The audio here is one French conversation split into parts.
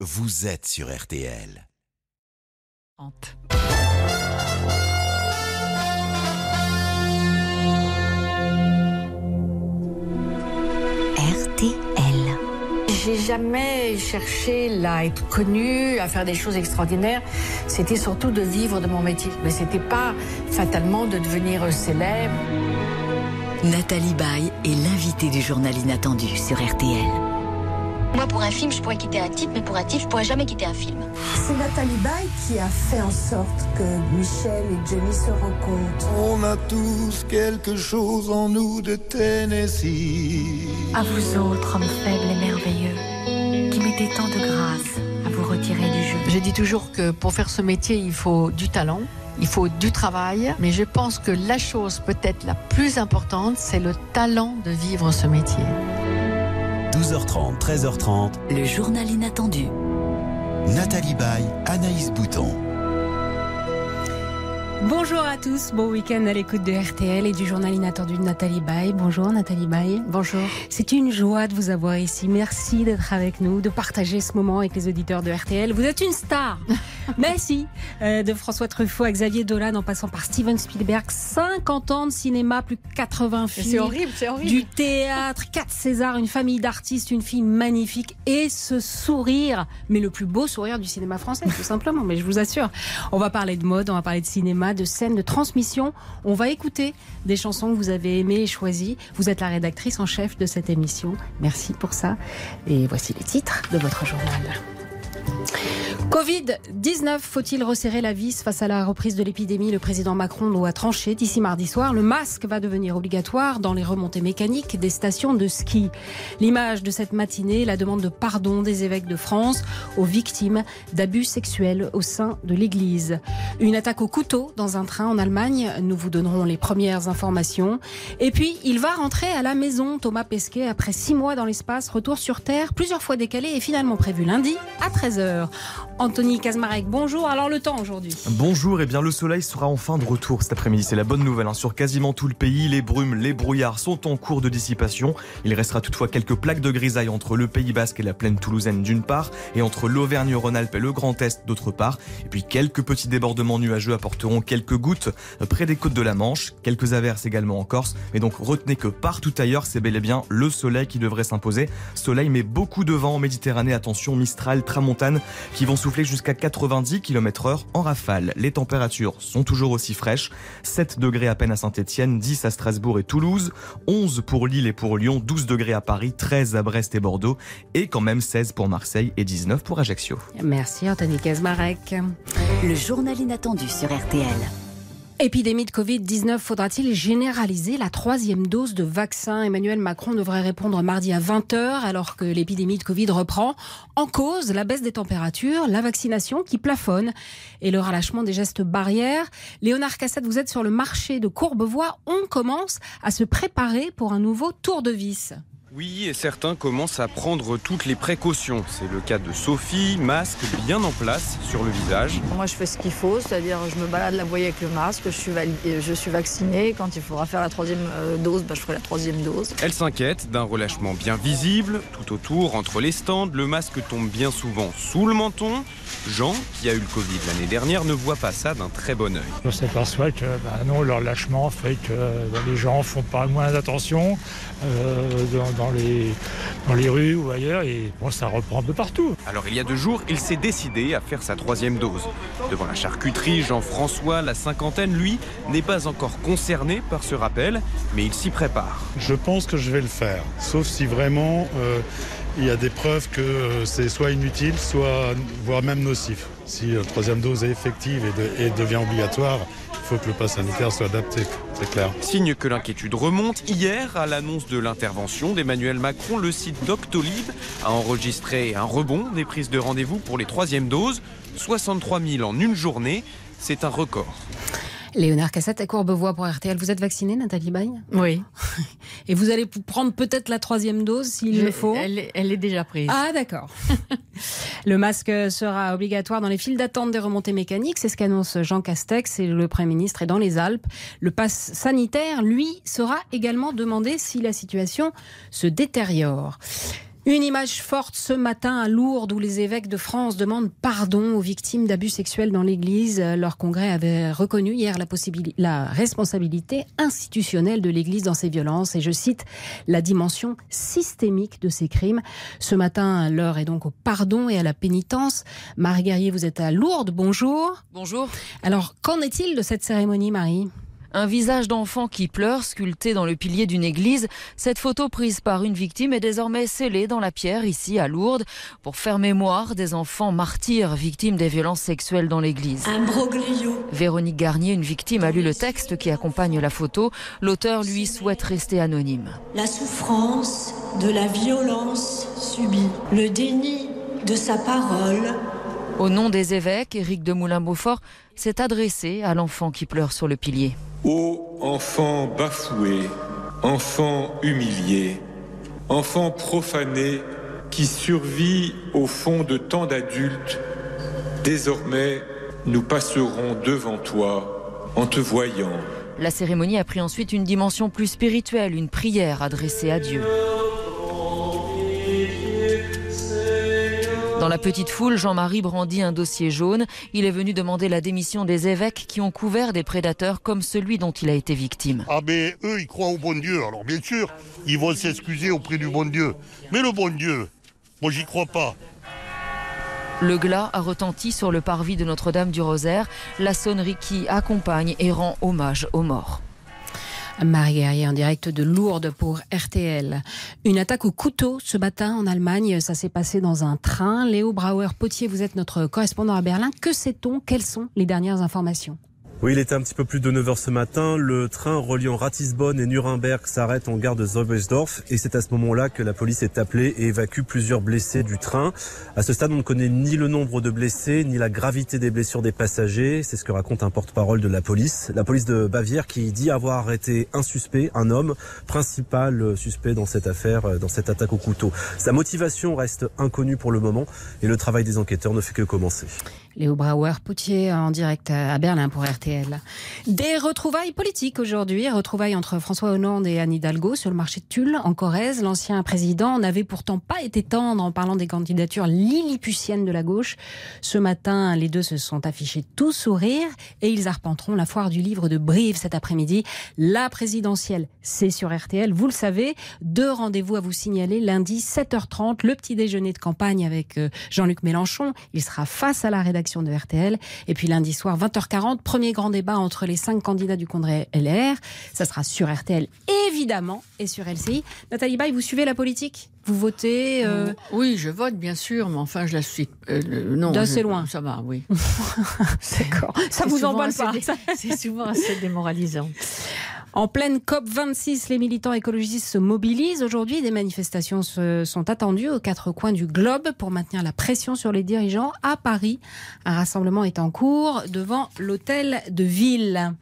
vous êtes sur RTL. RTL. J'ai jamais cherché à être connue, à faire des choses extraordinaires. C'était surtout de vivre de mon métier. Mais c'était pas fatalement de devenir célèbre. Nathalie Baye est l'invitée du journal inattendu sur RTL. Moi, pour un film, je pourrais quitter un type, mais pour un type, je pourrais jamais quitter un film. C'est Nathalie Baye qui a fait en sorte que Michel et Jenny se rencontrent. On a tous quelque chose en nous de Tennessee. À vous autres, hommes faibles et merveilleux, qui mettez tant de grâce à vous retirer du jeu. Je dis toujours que pour faire ce métier, il faut du talent. Il faut du travail, mais je pense que la chose peut-être la plus importante, c'est le talent de vivre ce métier. 12h30, 13h30, Le journal inattendu. Nathalie Baye, Anaïs Bouton. Bonjour à tous, bon week-end à l'écoute de RTL et du journal inattendu de Nathalie Baye. Bonjour Nathalie Baye. Bonjour. C'est une joie de vous avoir ici. Merci d'être avec nous, de partager ce moment avec les auditeurs de RTL. Vous êtes une star. Merci. Euh, de François Truffaut à Xavier Dolan en passant par Steven Spielberg. 50 ans de cinéma, plus de 80 films. C'est horrible, c'est horrible. Du théâtre, 4 Césars, une famille d'artistes, une fille magnifique et ce sourire, mais le plus beau sourire du cinéma français, tout simplement. Mais je vous assure, on va parler de mode, on va parler de cinéma, de scène, de transmission. On va écouter des chansons que vous avez aimées et choisies. Vous êtes la rédactrice en chef de cette émission. Merci pour ça. Et voici les titres de votre journal. Covid-19, faut-il resserrer la vis face à la reprise de l'épidémie? Le président Macron doit trancher d'ici mardi soir. Le masque va devenir obligatoire dans les remontées mécaniques des stations de ski. L'image de cette matinée, la demande de pardon des évêques de France aux victimes d'abus sexuels au sein de l'Église. Une attaque au couteau dans un train en Allemagne, nous vous donnerons les premières informations. Et puis, il va rentrer à la maison, Thomas Pesquet, après six mois dans l'espace, retour sur Terre, plusieurs fois décalé et finalement prévu lundi à 13h. 23h. Anthony Kazmarek, bonjour. Alors le temps aujourd'hui Bonjour, et bien le soleil sera enfin de retour cet après-midi. C'est la bonne nouvelle. hein. Sur quasiment tout le pays, les brumes, les brouillards sont en cours de dissipation. Il restera toutefois quelques plaques de grisaille entre le Pays Basque et la plaine toulousaine d'une part, et entre l'Auvergne-Rhône-Alpes et le Grand Est d'autre part. Et puis quelques petits débordements nuageux apporteront quelques gouttes près des côtes de la Manche, quelques averses également en Corse. Mais donc retenez que partout ailleurs, c'est bel et bien le soleil qui devrait s'imposer. Soleil, mais beaucoup de vent en Méditerranée. Attention, Mistral, Tramontane, qui vont souffler jusqu'à 90 km heure en rafale. Les températures sont toujours aussi fraîches. 7 degrés à peine à Saint-Etienne, 10 à Strasbourg et Toulouse, 11 pour Lille et pour Lyon, 12 degrés à Paris, 13 à Brest et Bordeaux, et quand même 16 pour Marseille et 19 pour Ajaccio. Merci Anthony Kazmarek. Le journal inattendu sur RTL. Épidémie de Covid-19, faudra-t-il généraliser la troisième dose de vaccin? Emmanuel Macron devrait répondre mardi à 20h alors que l'épidémie de Covid reprend. En cause, la baisse des températures, la vaccination qui plafonne et le relâchement des gestes barrières. Léonard Cassette, vous êtes sur le marché de Courbevoie. On commence à se préparer pour un nouveau tour de vis. Oui, et certains commencent à prendre toutes les précautions. C'est le cas de Sophie, masque bien en place sur le visage. Moi, je fais ce qu'il faut, c'est-à-dire je me balade la voie avec le masque, je suis, validée- je suis vaccinée. Quand il faudra faire la troisième euh, dose, bah, je ferai la troisième dose. Elle s'inquiète d'un relâchement bien visible. Tout autour, entre les stands, le masque tombe bien souvent sous le menton. Jean, qui a eu le Covid l'année dernière, ne voit pas ça d'un très bon œil. On s'aperçoit que bah non, leur lâchement fait que bah, les gens font pas moins attention euh, dans, dans les, dans les rues ou ailleurs et bon, ça reprend un peu partout. Alors il y a deux jours, il s'est décidé à faire sa troisième dose. Devant la charcuterie, Jean-François, la cinquantaine, lui, n'est pas encore concerné par ce rappel, mais il s'y prépare. Je pense que je vais le faire, sauf si vraiment euh, il y a des preuves que euh, c'est soit inutile, soit voire même nocif. Si la troisième dose est effective et, de- et devient obligatoire, faut que le pass sanitaire soit adapté, c'est clair. Signe que l'inquiétude remonte, hier, à l'annonce de l'intervention d'Emmanuel Macron, le site Doctolib a enregistré un rebond des prises de rendez-vous pour les troisièmes doses. 63 000 en une journée, c'est un record. Léonard Cassette à Courbevoie pour RTL. Vous êtes vaccinée, Nathalie Baye Oui. Et vous allez prendre peut-être la troisième dose s'il le faut? Elle, est- elle est déjà prise. Ah d'accord. le masque sera obligatoire dans les files d'attente des remontées mécaniques, c'est ce qu'annonce Jean Castex et le Premier ministre est dans les Alpes. Le pass sanitaire, lui, sera également demandé si la situation se détériore. Une image forte ce matin à Lourdes où les évêques de France demandent pardon aux victimes d'abus sexuels dans l'Église. Leur congrès avait reconnu hier la, la responsabilité institutionnelle de l'Église dans ces violences et je cite la dimension systémique de ces crimes. Ce matin, l'heure est donc au pardon et à la pénitence. Marie Guerrier, vous êtes à Lourdes. Bonjour. Bonjour. Alors, qu'en est-il de cette cérémonie, Marie? Un visage d'enfant qui pleure, sculpté dans le pilier d'une église. Cette photo prise par une victime est désormais scellée dans la pierre ici à Lourdes pour faire mémoire des enfants martyrs victimes des violences sexuelles dans l'église. Véronique Garnier, une victime, a lu le texte qui accompagne la photo. L'auteur, lui, souhaite rester anonyme. La souffrance de la violence subie, le déni de sa parole. Au nom des évêques, Éric de Moulin-Beaufort s'est adressé à l'enfant qui pleure sur le pilier. Ô enfant bafoué, enfant humilié, enfant profané qui survit au fond de tant d'adultes, désormais nous passerons devant toi en te voyant. La cérémonie a pris ensuite une dimension plus spirituelle, une prière adressée à Dieu. Dans la petite foule, Jean-Marie brandit un dossier jaune. Il est venu demander la démission des évêques qui ont couvert des prédateurs comme celui dont il a été victime. Ah mais eux, ils croient au bon Dieu. Alors bien sûr, ils vont s'excuser auprès du bon Dieu. Mais le bon Dieu, moi j'y crois pas. Le glas a retenti sur le parvis de Notre-Dame du Rosaire, la sonnerie qui accompagne et rend hommage aux morts. Marie Guerrier en direct de Lourdes pour RTL. Une attaque au couteau ce matin en Allemagne. Ça s'est passé dans un train. Léo Brauer-Potier, vous êtes notre correspondant à Berlin. Que sait-on? Quelles sont les dernières informations? Oui, il était un petit peu plus de 9h ce matin. Le train reliant Ratisbonne et Nuremberg s'arrête en gare de Zolbersdorf et c'est à ce moment-là que la police est appelée et évacue plusieurs blessés du train. À ce stade, on ne connaît ni le nombre de blessés ni la gravité des blessures des passagers. C'est ce que raconte un porte-parole de la police. La police de Bavière qui dit avoir arrêté un suspect, un homme, principal suspect dans cette affaire, dans cette attaque au couteau. Sa motivation reste inconnue pour le moment et le travail des enquêteurs ne fait que commencer. Léo Brauer-Poutier en direct à Berlin pour Des retrouvailles politiques aujourd'hui, retrouvailles entre François Hollande et Anne Hidalgo sur le marché de Tulle en Corrèze. L'ancien président n'avait pourtant pas été tendre en parlant des candidatures lilliputiennes de la gauche. Ce matin, les deux se sont affichés tout sourire et ils arpenteront la foire du livre de Brive cet après-midi. La présidentielle, c'est sur RTL, vous le savez. Deux rendez-vous à vous signaler lundi 7h30, le petit déjeuner de campagne avec euh, Jean-Luc Mélenchon. Il sera face à la rédaction de RTL. Et puis lundi soir, 20h40, premier grand débat entre les cinq candidats du congrès LR. Ça sera sur RTL, évidemment, et sur LCI. Nathalie Baye, vous suivez la politique? Vous votez euh, Oui, je vote bien sûr, mais enfin je la suis. Euh, non, d'assez loin. Ça va, oui. D'accord. Ça vous emballe pas. C'est souvent assez démoralisant. En pleine COP26, les militants écologistes se mobilisent. Aujourd'hui, des manifestations sont attendues aux quatre coins du globe pour maintenir la pression sur les dirigeants. À Paris, un rassemblement est en cours devant l'hôtel de ville.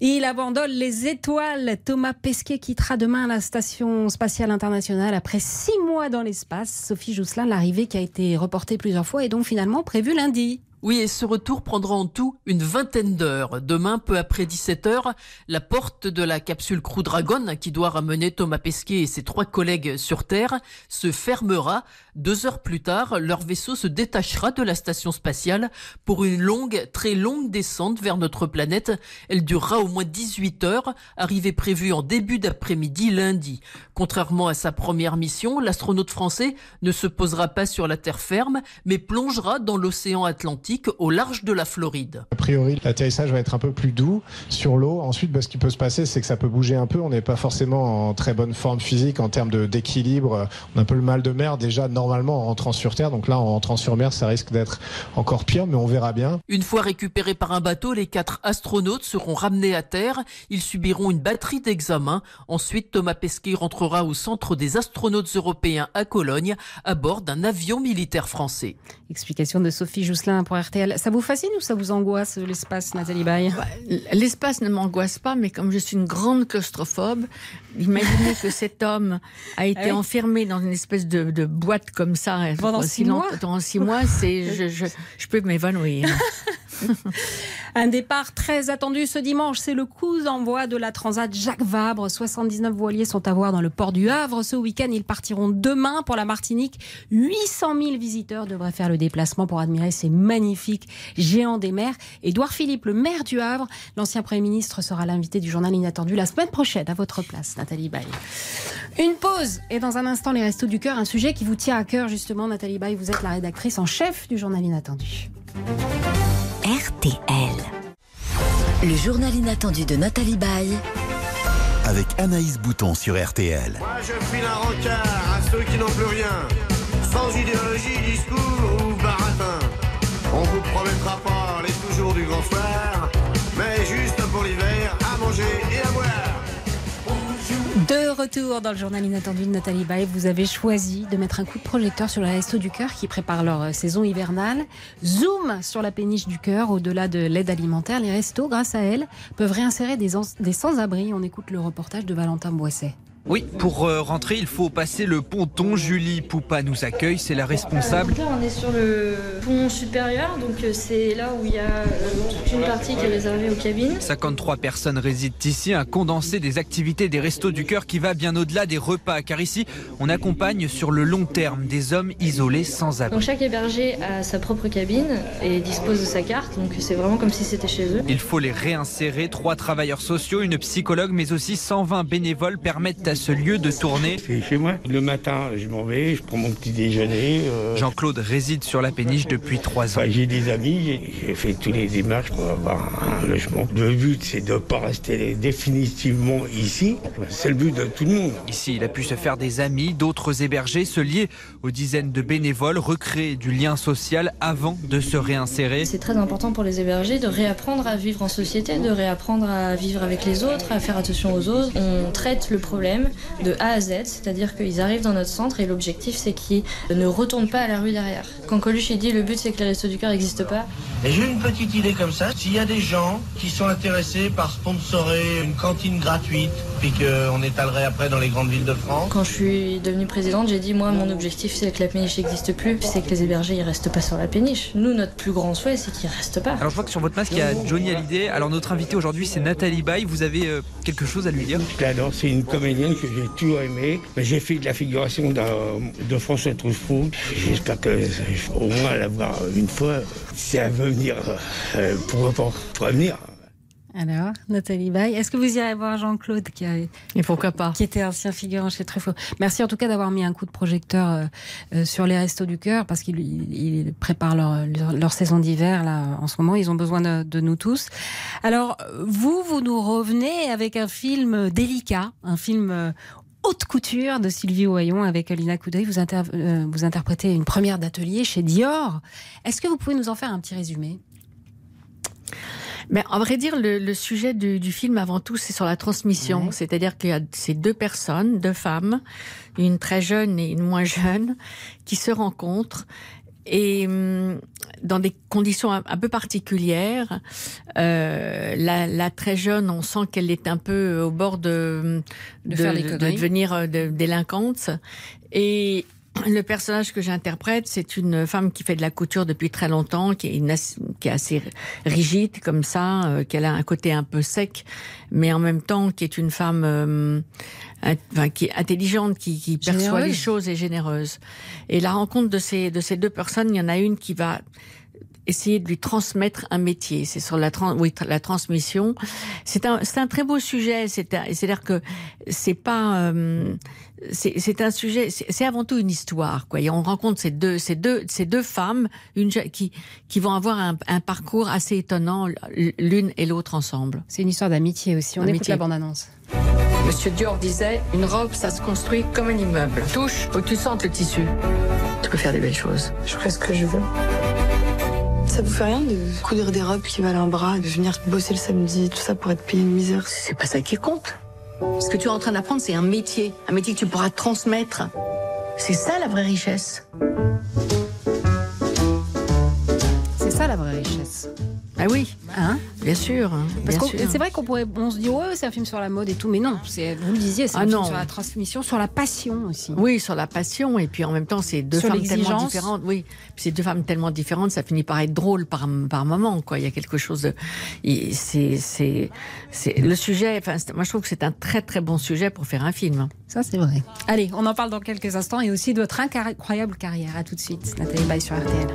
Il abandonne les étoiles. Thomas Pesquet quittera demain la station spatiale internationale après six mois dans l'espace. Sophie Jousselin, l'arrivée qui a été reportée plusieurs fois est donc finalement prévue lundi. Oui, et ce retour prendra en tout une vingtaine d'heures. Demain, peu après 17h, la porte de la capsule Crew Dragon, qui doit ramener Thomas Pesquet et ses trois collègues sur Terre, se fermera. Deux heures plus tard, leur vaisseau se détachera de la station spatiale pour une longue, très longue descente vers notre planète. Elle durera au moins 18 heures, arrivée prévue en début d'après-midi lundi. Contrairement à sa première mission, l'astronaute français ne se posera pas sur la terre ferme, mais plongera dans l'océan Atlantique au large de la Floride. A priori, l'atterrissage va être un peu plus doux sur l'eau. Ensuite, bah, ce qui peut se passer, c'est que ça peut bouger un peu. On n'est pas forcément en très bonne forme physique en termes d'équilibre. On a un peu le mal de mer déjà normalement en rentrant sur Terre. Donc là, en rentrant sur mer, ça risque d'être encore pire, mais on verra bien. Une fois récupérés par un bateau, les quatre astronautes seront ramenés à Terre. Ils subiront une batterie d'examens. Ensuite, Thomas Pesquet rentrera au centre des astronautes européens à Cologne à bord d'un avion militaire français. Explication de Sophie Jousselin pour RTL. Ça vous fascine ou ça vous angoisse l'espace, Nathalie Baye bah, L'espace ne m'angoisse pas, mais comme je suis une grande claustrophobe, imaginez que cet homme a été ah enfermé dans une espèce de, boîte comme ça pendant six mois. Pendant six mois, c'est je, je, je peux m'évanouir. Un départ très attendu ce dimanche, c'est le coup d'envoi de la Transat Jacques Vabre. 79 voiliers sont à voir dans le port du Havre. Ce week-end, ils partiront demain pour la Martinique. 800 000 visiteurs devraient faire le déplacement pour admirer ces magnifiques géants des mers. Édouard Philippe, le maire du Havre, l'ancien Premier ministre, sera l'invité du journal Inattendu la semaine prochaine à votre place, Nathalie Baye. Une pause et dans un instant, les Restos du Cœur, un sujet qui vous tient à cœur justement, Nathalie Baye. Vous êtes la rédactrice en chef du journal Inattendu. RTL. Le journal inattendu de Nathalie Baye. Avec Anaïs Bouton sur RTL. Moi je file un rencard à ceux qui n'ont plus rien. Sans idéologie, discours retour dans le journal inattendu de Nathalie Baye, vous avez choisi de mettre un coup de projecteur sur les Restos du Cœur qui préparent leur euh, saison hivernale. Zoom sur la péniche du Cœur, au-delà de l'aide alimentaire. Les restos, grâce à elle, peuvent réinsérer des, des sans-abri. On écoute le reportage de Valentin Boisset. Oui, pour euh, rentrer, il faut passer le ponton. Julie Poupa nous accueille, c'est la responsable. là, on est sur le pont supérieur, donc euh, c'est là où il y a euh, toute une partie qui est réservée aux cabines. 53 personnes résident ici, un condensé des activités des restos du cœur qui va bien au-delà des repas, car ici, on accompagne sur le long terme des hommes isolés sans abri. Donc chaque hébergé a sa propre cabine et dispose de sa carte, donc c'est vraiment comme si c'était chez eux. Il faut les réinsérer. Trois travailleurs sociaux, une psychologue, mais aussi 120 bénévoles permettent à ce lieu de tourner. C'est chez moi. Le matin, je m'en vais, je prends mon petit déjeuner. euh, Jean-Claude réside sur la péniche depuis trois ans. enfin, j'ai des amis, j'ai- j'ai fait tous les démarches pour avoir un logement. Le but, c'est de ne pas rester définitivement ici. C'est le but de tout le monde. Ici, il a pu se faire des amis, d'autres hébergés, se lier aux dizaines de bénévoles, recréer du lien social avant de se réinsérer. C'est très important pour les hébergés de réapprendre à vivre en société, de réapprendre à vivre avec les autres, à faire attention aux autres. On traite le problème de A à Z, c'est-à-dire qu'ils arrivent dans notre centre et l'objectif c'est qu'ils ne retournent pas à la rue derrière. Quand Coluche il dit le but c'est que les restos du cœur n'existent pas, Et j'ai une petite idée comme ça. S'il y a des gens qui sont intéressés par sponsorer une cantine gratuite, puis qu'on étalerait après dans les grandes villes de France. quand je suis devenue présidente, j'ai dit moi mon objectif c'est que la péniche n'existe plus, c'est que les hébergés ils restent pas sur la péniche. Nous notre plus grand souhait c'est qu'ils restent pas. Alors je vois que sur votre masque, il y a Johnny Hallyday. Alors notre invité aujourd'hui, c'est Nathalie Baye. Vous avez euh, quelque chose à lui dire? Je l'adore, c'est une comédienne que j'ai toujours. Mais J'ai fait de la figuration de François Truffaut. J'espère que au moins la voir une fois. Elle veut venir, euh, pourquoi pas pourquoi venir Alors, Nathalie Baye, est-ce que vous irez voir Jean-Claude qui a, Et pourquoi pas qui était ancien figurant chez Truffaut? Merci en tout cas d'avoir mis un coup de projecteur euh, euh, sur les Restos du Cœur parce qu'ils ils- ils préparent leur, leur, leur saison d'hiver là en ce moment. Ils ont besoin de, de nous tous. Alors vous, vous nous revenez avec un film délicat, un film euh, haute couture de Sylvie Oyon avec Lina Coudry. Vous, inter- euh, vous interprétez une première d'atelier chez Dior. Est-ce que vous pouvez nous en faire un petit résumé? Mais à vrai dire, le, le sujet du, du film, avant tout, c'est sur la transmission. C'est-à-dire qu'il y a ces deux personnes, deux femmes, une très jeune et une moins jeune, qui se rencontrent et hum, dans des conditions un, un peu particulières. Euh, la, la très jeune, on sent qu'elle est un peu au bord de, De faire des de conneries. devenir euh, de- délinquante. Et le personnage que j'interprète, c'est une femme qui fait de la couture depuis très longtemps, qui est, une as- qui est assez rigide comme ça, euh, qu'elle a un côté un peu sec, mais en même temps qui est une femme euh, int- enfin, qui est intelligente, qui, qui perçoit les choses et généreuse. Et la rencontre de ces, de ces deux personnes, il y en a une qui va essayer de lui transmettre un métier. C'est sur la, tran- oui, tra- la transmission. C'est un, c'est un très beau sujet. C'est un- C'est-à-dire que c'est pas, euh, c'est c'est un sujet, c'est c'est avant tout une histoire. Quoi. Et on rencontre ces deux, ces deux, ces deux femmes, une je- qui, qui vont avoir un, un parcours assez étonnant, l'une et l'autre ensemble. C'est une histoire d'amitié aussi. On écoute la bande-annonce. Monsieur Dior disait, une robe, ça se construit comme un immeuble. Touche, faut que tu sentes le tissu. Tu peux faire des belles choses. Je ferai ce que je veux. Ça vous fait rien de coudre des robes qui valent un bras, de venir bosser le samedi, tout ça pour être payé une misère? C'est pas ça qui compte. Ce que tu es en train d'apprendre, c'est un métier. Un métier que tu pourras transmettre. C'est ça la vraie richesse. C'est ça la vraie richesse. Ah oui. Hein Bien sûr. hein, Parce bien que sûr. c'est vrai qu'on pourrait, on se dit ouais, c'est un film sur la mode et tout, mais non, c'est vous le disiez, c'est Ah un film non. sur la transmission, sur la passion aussi. Oui, sur la passion et puis en même temps c'est deux Sur femmes tellement différentes. Oui, puis c'est deux femmes tellement différentes, ça finit par être drôle par par moment quoi. Il y a quelque chose de, c'est c'est c'est le sujet. Enfin, moi je trouve que c'est un très très bon sujet pour faire un film. Ça c'est vrai. Allez, on en parle dans quelques instants et aussi de votre incroyable carrière. À tout de suite, Nathalie Baye sur RTL.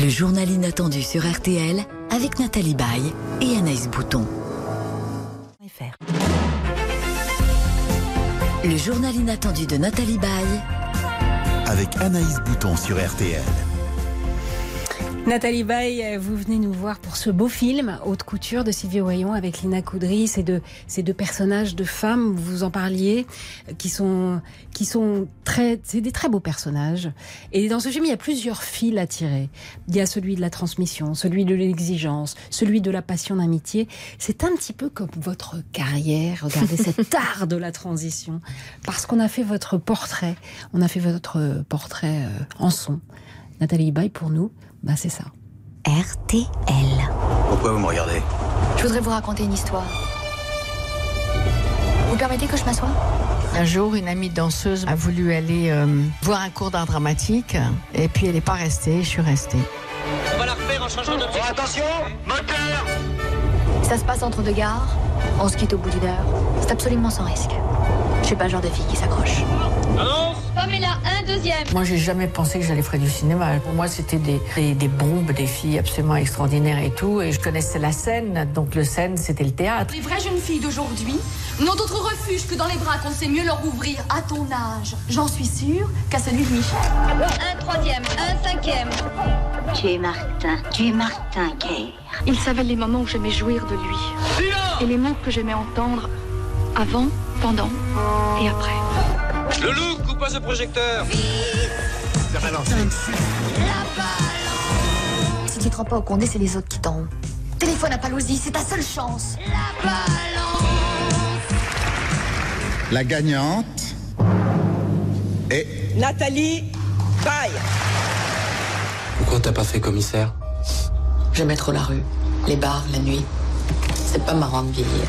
Le journal inattendu sur RTL avec Nathalie Baye et Anaïs Bouton. Le journal inattendu de Nathalie Baye. Avec Anaïs Bouton sur RTL. Nathalie Baye, vous venez nous voir pour ce beau film Haute couture de Sylvie Oyon avec Lina Coudry. Ces deux, ces deux personnages de femmes, vous en parliez, qui sont, qui sont très, c'est des très beaux personnages. Et dans ce film, il y a plusieurs fils à tirer. Il y a celui de la transmission, celui de l'exigence, celui de la passion d'amitié. C'est un petit peu comme votre carrière. Regardez cet art de la transition. Parce qu'on a fait votre portrait. On a fait votre portrait euh, en son. Nathalie Baye, pour nous, bah c'est ça. RTL. Pourquoi vous me regardez? Je voudrais vous raconter une histoire. Vous permettez que je m'assoie? Un jour, une amie danseuse a voulu aller euh, voir un cours d'art dramatique et puis elle n'est pas restée. Je suis restée. On va la refaire en changeant de Bon, attention Moteur Ça se passe entre deux gares. On se quitte au bout d'une heure. C'est absolument sans risque. Je suis pas le genre de fille qui s'accroche. Annonce Pamela, un deuxième. Moi, j'ai jamais pensé que j'allais faire du cinéma. Pour moi, c'était des, des, des bombes, des filles absolument extraordinaires et tout. Et je connaissais la scène, donc le scène, c'était le théâtre. Les vraies jeunes filles d'aujourd'hui n'ont d'autre refuge que dans les bras qu'on sait mieux leur ouvrir à ton âge. J'en suis sûre qu'à celui de Michel. Un troisième, un cinquième. Tu es Martin, tu es Martin Guerre. Il savait les moments où j'aimais jouir de lui. Et les mots que j'aimais entendre avant, pendant et après. Le loup, coupe pas ce projecteur Si tu te rends pas au condé, c'est les autres qui t'en ont. Téléphone à Palozzi, c'est ta seule chance. La gagnante est Nathalie Baye. Pourquoi t'as pas fait commissaire? J'aimais trop la rue, les bars, la nuit. C'est pas marrant de vieillir.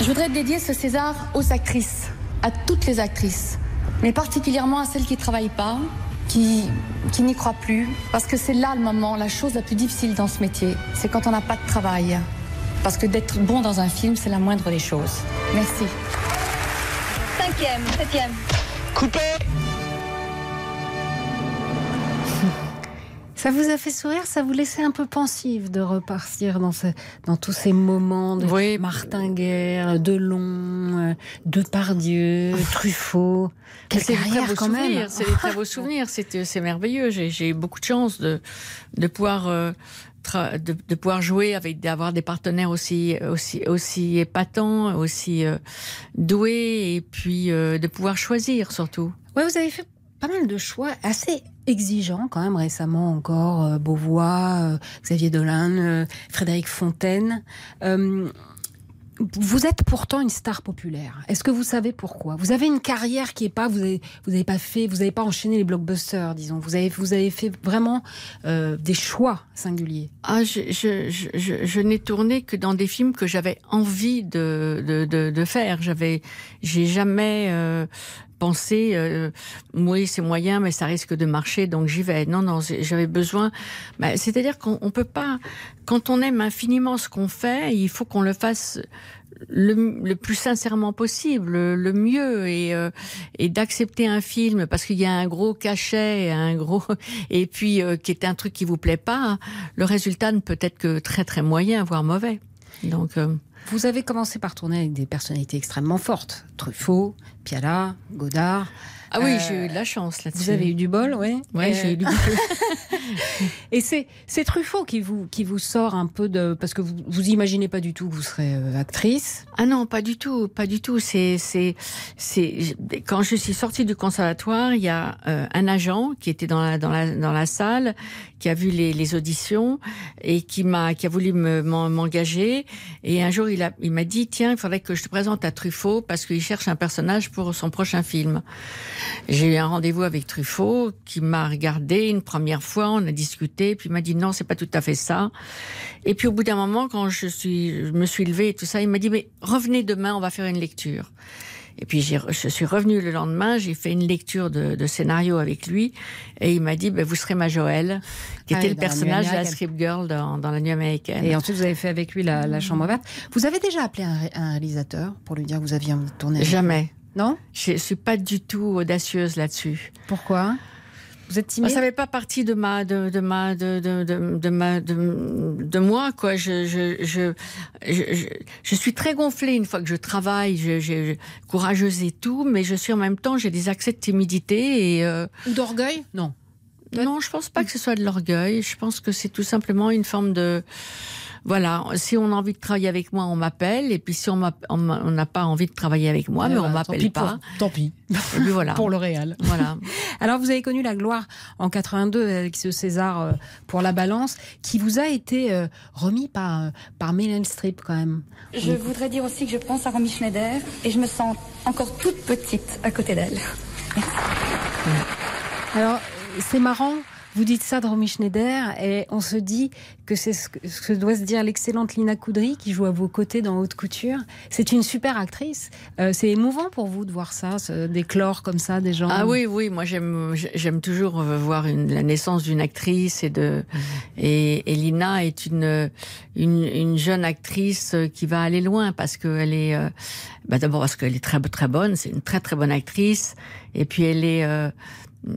Je voudrais dédier ce César aux actrices, à toutes les actrices, mais particulièrement à celles qui ne travaillent pas, qui, qui n'y croient plus, parce que c'est là le moment, la chose la plus difficile dans ce métier, c'est quand on n'a pas de travail. Parce que d'être bon dans un film, c'est la moindre des choses. Merci. Cinquième, septième. Coupé Ça vous a fait sourire, ça vous laissait un peu pensive de repartir dans, ce, dans tous ces moments de Martin Guerre, Delon, euh, Depardieu, Truffaut. Quelle carrière quand même souvenirs. C'est des très beaux souvenirs. C'est c'est merveilleux. J'ai j'ai eu beaucoup de chance de de pouvoir euh, de, de pouvoir jouer avec d'avoir des partenaires aussi aussi aussi épatants, aussi euh, doués et puis euh, de pouvoir choisir surtout. Ouais, vous avez fait pas mal de choix assez exigeants quand même récemment encore. euh, Beauvois, euh, Xavier Dolan, euh, Frédéric Fontaine. Vous êtes pourtant une star populaire. Est-ce que vous savez pourquoi? Vous avez une carrière qui est pas, vous avez, pas fait, vous n'avez pas enchaîné les blockbusters, disons. Vous avez, vous avez fait vraiment euh, des choix singuliers. Ah, je, je, je, je, je n'ai tourné que dans des films que j'avais envie de, de, de, de faire. J'avais, j'ai jamais euh, pensé, euh, oui, c'est moyen, mais ça risque de marcher, donc j'y vais. Non, non, j'avais besoin. Bah, C'est-à-dire qu'on on peut pas, quand on aime infiniment ce qu'on fait, il faut qu'on le fasse le, le plus sincèrement possible, le, le mieux, et, euh, et d'accepter un film parce qu'il y a un gros cachet, un gros, et puis euh, qui est un truc qui vous plaît pas, le résultat ne peut être que très très moyen, voire mauvais. Donc, euh, Vous avez commencé par tourner avec des personnalités extrêmement fortes. Truffaut, Piala, Godard. Ah oui, Euh, j'ai eu de la chance là-dessus. Vous avez eu du bol, oui. Ouais, j'ai eu du bol. Et c'est Truffaut qui vous qui vous sort un peu de parce que vous vous imaginez pas du tout que vous serez euh, actrice. Ah non, pas du tout, pas du tout. C'est c'est c'est quand je suis sortie du conservatoire, il y a euh, un agent qui était dans la dans la dans la salle, qui a vu les, les auditions et qui m'a qui a voulu me m'en- m'engager. Et un jour, il a il m'a dit tiens, il faudrait que je te présente à Truffaut parce qu'il cherche un personnage pour son prochain film. J'ai eu un rendez-vous avec Truffaut qui m'a regardé une première fois, on a discuté, puis il m'a dit non, c'est pas tout à fait ça. Et puis au bout d'un moment, quand je, suis, je me suis levée et tout ça, il m'a dit mais revenez demain, on va faire une lecture. Et puis je suis revenue le lendemain, j'ai fait une lecture de, de, scénario avec lui, et il m'a dit ben, vous serez ma Joël, qui Ah était le personnage de la script girl dans, dans la nuit américaine. Et ensuite, vous avez fait avec lui la, la chambre verte. Vous avez déjà appelé un, ré- un réalisateur pour lui dire que vous aviez envie de tourner Jamais. Non? Je suis pas du tout audacieuse là-dessus. Pourquoi? Vous êtes timide Ça fait pas partie de ma de, de ma de, de, de, de ma de, de moi quoi. Je je, je je je je suis très gonflée une fois que je travaille. Je, je, je- courageuse et tout, mais je suis en même temps j'ai des accès de timidité et euh, Ou d'orgueil? Non. non, je pense pas que ce soit de l'orgueil. Je pense que c'est tout simplement une forme de voilà, si on a envie de travailler avec moi, on m'appelle. Et puis si on m'app- on m'a- on n'a pas envie de travailler avec moi, Eh mais ben, on tant m'appelle pis pour- pas. tant pis. Et puis voilà. Pour le Réal. Voilà. Alors, vous avez connu la gloire en 82 avec ce César euh, pour la balance, qui vous a été euh, remis par, euh, par Meryl Streep quand même. Je voudrais dire aussi que je pense à Romy Schneider et je me sens encore toute petite à côté d'elle. Alors, c'est marrant. Vous dites ça de Schneider et on se dit que c'est ce que, doit se dire l'excellente Lina Coudry qui joue à vos côtés dans Haute Couture. C'est une super actrice. Euh, c'est émouvant pour vous de voir ça, ce- d'éclore comme ça des gens. Ah oui, oui, moi j'aime j'aime toujours euh, voir la naissance d'une actrice et de et, Lina est une, une une jeune actrice qui va aller loin parce qu'elle est euh, bah d'abord parce qu'elle est très très bonne, c'est une très très bonne actrice et puis elle est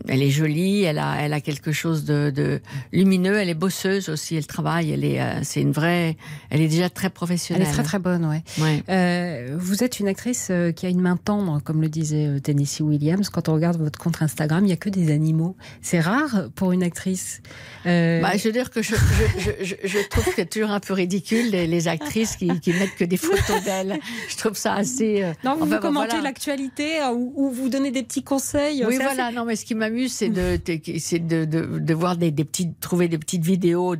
elle est jolie, elle a, elle a quelque chose de, de lumineux, elle est bosseuse aussi, elle travaille, elle est, euh, c'est une vraie, elle est déjà très Elle professionnelle. est très très bonne, ouais. Ouais. Euh, vous êtes une actrice euh, qui a une main tendre, comme le disait Tennessee Williams. Quand on regarde votre compte Instagram, il y a que des animaux. C'est rare pour une actrice. Euh, Bah, je veux dire que je, je, je, je- je trouve que c'est toujours un peu ridicule les, les actrices qui, qui mettent que des photos d'elles. Je trouve ça assez. non, vous, enfin, vous bon, commentez l'actualité euh, ou, ou vous donnez des petits conseils. Oui, voilà. assez- Non, mais ce qui m'amuse, c'est de, de- c'est de, de, de voir des, des petites, trouver des petites vidéos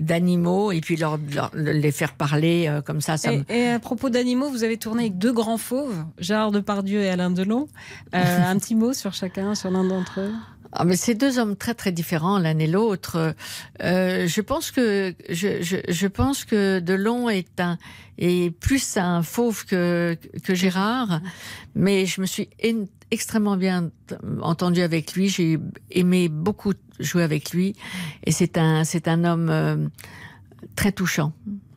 d'animaux et puis leur, leur- les faire parler euh, comme ça. ça me- Et, à propos d'animaux, vous avez tourné avec deux grands fauves, Gérard Depardieu et Alain Delon. Euh, un petit mot sur chacun, sur l'un d'entre eux? Ah, mais c'est deux hommes très très différents l'un et l'autre. Euh, je pense que je, je, je pense que Delon est un est plus un fauve que que Gérard, mais je me suis extrêmement bien entendu avec lui. J'ai aimé beaucoup jouer avec lui, et c'est un c'est un homme euh, très touchant,